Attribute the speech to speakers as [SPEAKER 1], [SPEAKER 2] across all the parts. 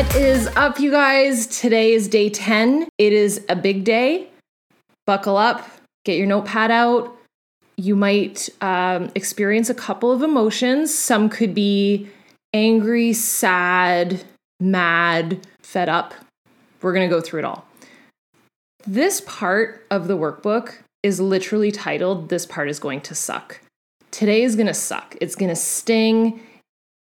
[SPEAKER 1] What is up, you guys? Today is day 10. It is a big day. Buckle up, get your notepad out. You might um, experience a couple of emotions. Some could be angry, sad, mad, fed up. We're going to go through it all. This part of the workbook is literally titled This Part is Going to Suck. Today is going to suck. It's going to sting.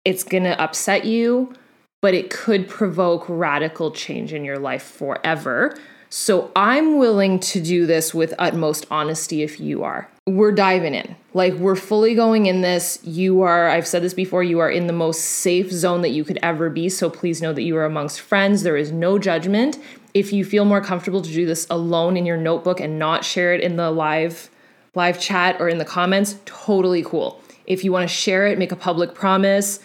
[SPEAKER 1] It's going to upset you but it could provoke radical change in your life forever. So I'm willing to do this with utmost honesty if you are. We're diving in. Like we're fully going in this. You are, I've said this before, you are in the most safe zone that you could ever be. So please know that you are amongst friends. There is no judgment. If you feel more comfortable to do this alone in your notebook and not share it in the live live chat or in the comments, totally cool. If you want to share it, make a public promise,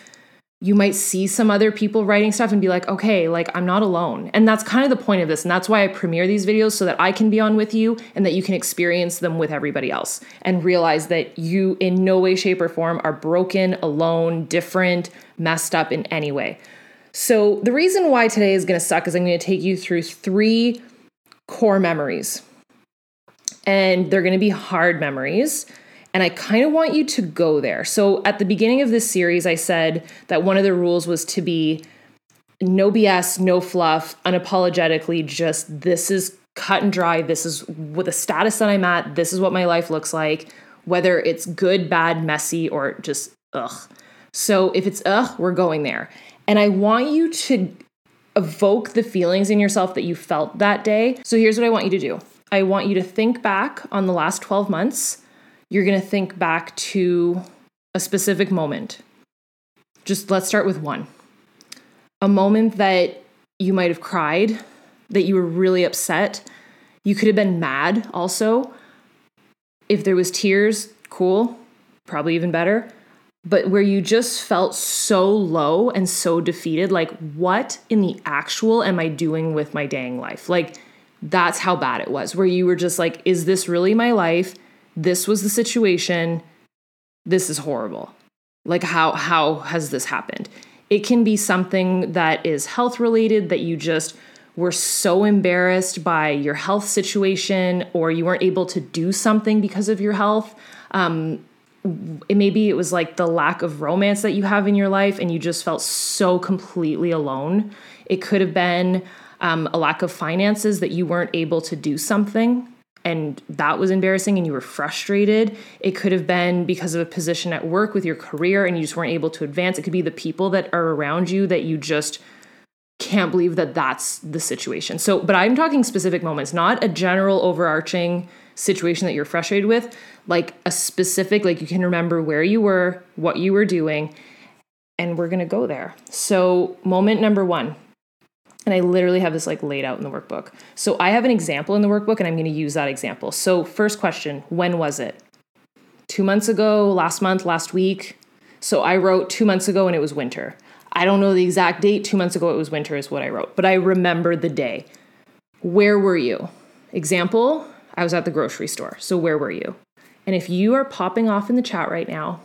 [SPEAKER 1] you might see some other people writing stuff and be like, okay, like I'm not alone. And that's kind of the point of this. And that's why I premiere these videos so that I can be on with you and that you can experience them with everybody else and realize that you, in no way, shape, or form, are broken, alone, different, messed up in any way. So, the reason why today is going to suck is I'm going to take you through three core memories. And they're going to be hard memories and I kind of want you to go there. So at the beginning of this series, I said that one of the rules was to be no BS, no fluff, unapologetically, just this is cut and dry. This is what the status that I'm at. This is what my life looks like, whether it's good, bad, messy, or just ugh. So if it's ugh, we're going there. And I want you to evoke the feelings in yourself that you felt that day. So here's what I want you to do I want you to think back on the last 12 months you're going to think back to a specific moment. Just let's start with one. A moment that you might have cried, that you were really upset. You could have been mad also. If there was tears, cool, probably even better. But where you just felt so low and so defeated, like, what in the actual am I doing with my dang life? Like, that's how bad it was, where you were just like, is this really my life? This was the situation. This is horrible. Like how how has this happened? It can be something that is health related that you just were so embarrassed by your health situation or you weren't able to do something because of your health. Um, it, maybe it was like the lack of romance that you have in your life and you just felt so completely alone. It could have been um, a lack of finances that you weren't able to do something and that was embarrassing and you were frustrated. It could have been because of a position at work with your career and you just weren't able to advance. It could be the people that are around you that you just can't believe that that's the situation. So, but I'm talking specific moments, not a general overarching situation that you're frustrated with, like a specific, like you can remember where you were, what you were doing, and we're gonna go there. So, moment number one and I literally have this like laid out in the workbook. So I have an example in the workbook and I'm going to use that example. So, first question when was it? Two months ago, last month, last week. So I wrote two months ago and it was winter. I don't know the exact date. Two months ago it was winter, is what I wrote, but I remember the day. Where were you? Example, I was at the grocery store. So, where were you? And if you are popping off in the chat right now,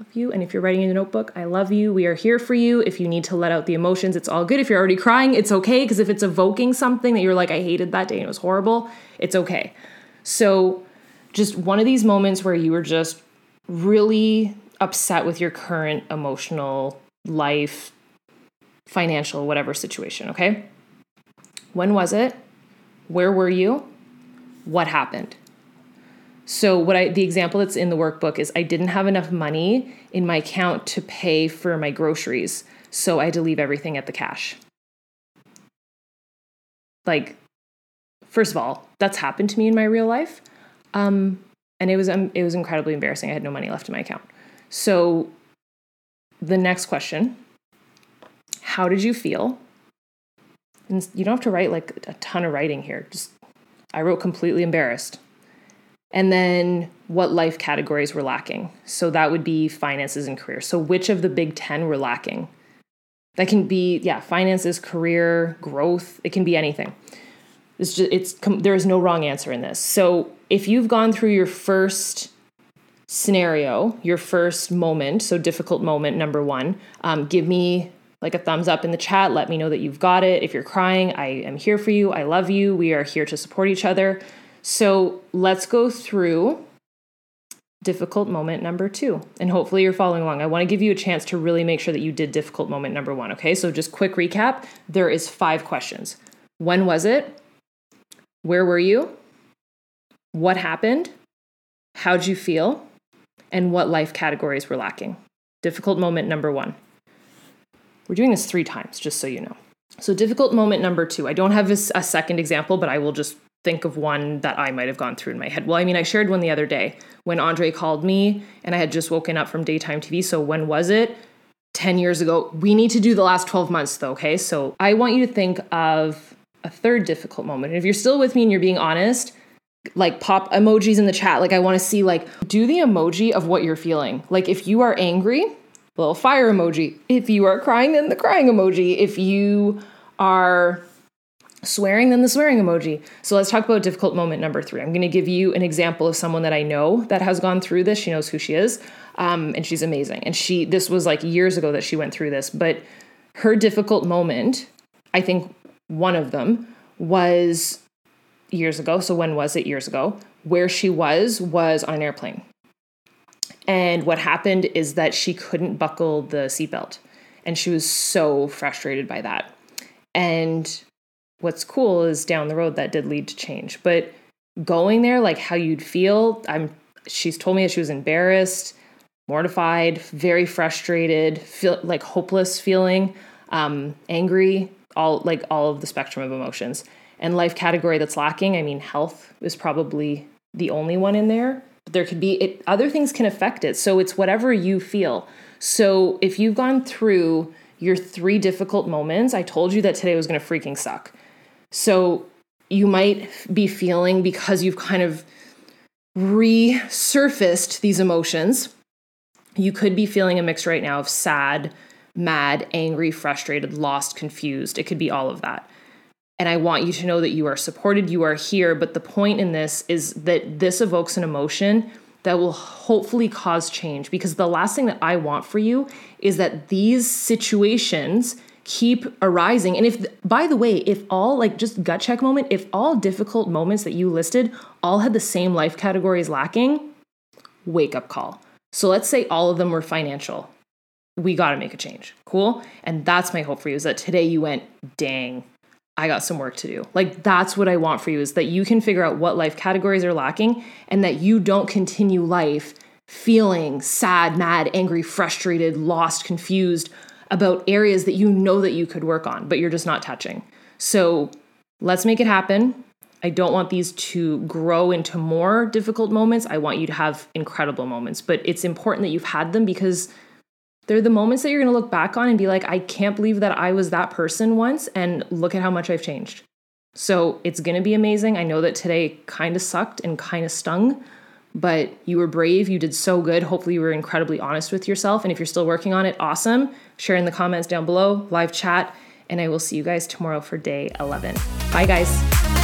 [SPEAKER 1] love you. And if you're writing in a notebook, I love you. We are here for you. If you need to let out the emotions, it's all good. If you're already crying, it's okay. Because if it's evoking something that you're like, I hated that day and it was horrible, it's okay. So, just one of these moments where you were just really upset with your current emotional life, financial, whatever situation, okay? When was it? Where were you? What happened? So what I the example that's in the workbook is I didn't have enough money in my account to pay for my groceries, so I had to leave everything at the cash. Like first of all, that's happened to me in my real life. Um, and it was um, it was incredibly embarrassing. I had no money left in my account. So the next question, how did you feel? And you don't have to write like a ton of writing here. Just I wrote completely embarrassed and then what life categories were lacking. So that would be finances and career. So which of the big 10 were lacking? That can be, yeah, finances, career, growth, it can be anything. It's just, it's, there is no wrong answer in this. So if you've gone through your first scenario, your first moment, so difficult moment, number one, um, give me like a thumbs up in the chat. Let me know that you've got it. If you're crying, I am here for you. I love you. We are here to support each other. So let's go through difficult moment number two. And hopefully you're following along. I want to give you a chance to really make sure that you did difficult moment number one. Okay. So just quick recap there is five questions. When was it? Where were you? What happened? How'd you feel? And what life categories were lacking? Difficult moment number one. We're doing this three times, just so you know. So, difficult moment number two. I don't have a, a second example, but I will just think of one that I might have gone through in my head. Well, I mean, I shared one the other day when Andre called me and I had just woken up from daytime TV. So, when was it? 10 years ago. We need to do the last 12 months though, okay? So, I want you to think of a third difficult moment. And if you're still with me and you're being honest, like pop emojis in the chat. Like, I want to see, like, do the emoji of what you're feeling. Like, if you are angry, little fire emoji. If you are crying, then the crying emoji. If you are swearing, than the swearing emoji. So let's talk about difficult moment number three. I'm going to give you an example of someone that I know that has gone through this. She knows who she is, um, and she's amazing. And she, this was like years ago that she went through this, but her difficult moment, I think one of them was years ago. So when was it years ago? Where she was was on an airplane. And what happened is that she couldn't buckle the seatbelt. And she was so frustrated by that. And what's cool is down the road that did lead to change. But going there, like how you'd feel, I'm she's told me that she was embarrassed, mortified, very frustrated, feel like hopeless feeling, um, angry, all like all of the spectrum of emotions. And life category that's lacking, I mean, health is probably the only one in there But there could be it, other things can affect it. So it's whatever you feel. So if you've gone through your three difficult moments, I told you that today was going to freaking suck. So you might be feeling because you've kind of resurfaced these emotions. You could be feeling a mix right now of sad, mad, angry, frustrated, lost, confused. It could be all of that. And I want you to know that you are supported, you are here. But the point in this is that this evokes an emotion that will hopefully cause change because the last thing that I want for you is that these situations keep arising. And if, by the way, if all, like just gut check moment, if all difficult moments that you listed all had the same life categories lacking, wake up call. So let's say all of them were financial. We got to make a change. Cool. And that's my hope for you is that today you went, dang, I got some work to do. Like that's what I want for you is that you can figure out what life categories are lacking and that you don't continue life feeling sad, mad, angry, frustrated, lost, confused about areas that you know that you could work on, but you're just not touching. So, let's make it happen. I don't want these to grow into more difficult moments. I want you to have incredible moments, but it's important that you've had them because they're the moments that you're going to look back on and be like, I can't believe that I was that person once, and look at how much I've changed. So it's going to be amazing. I know that today kind of sucked and kind of stung, but you were brave. You did so good. Hopefully, you were incredibly honest with yourself. And if you're still working on it, awesome. Share in the comments down below, live chat, and I will see you guys tomorrow for day 11. Bye, guys.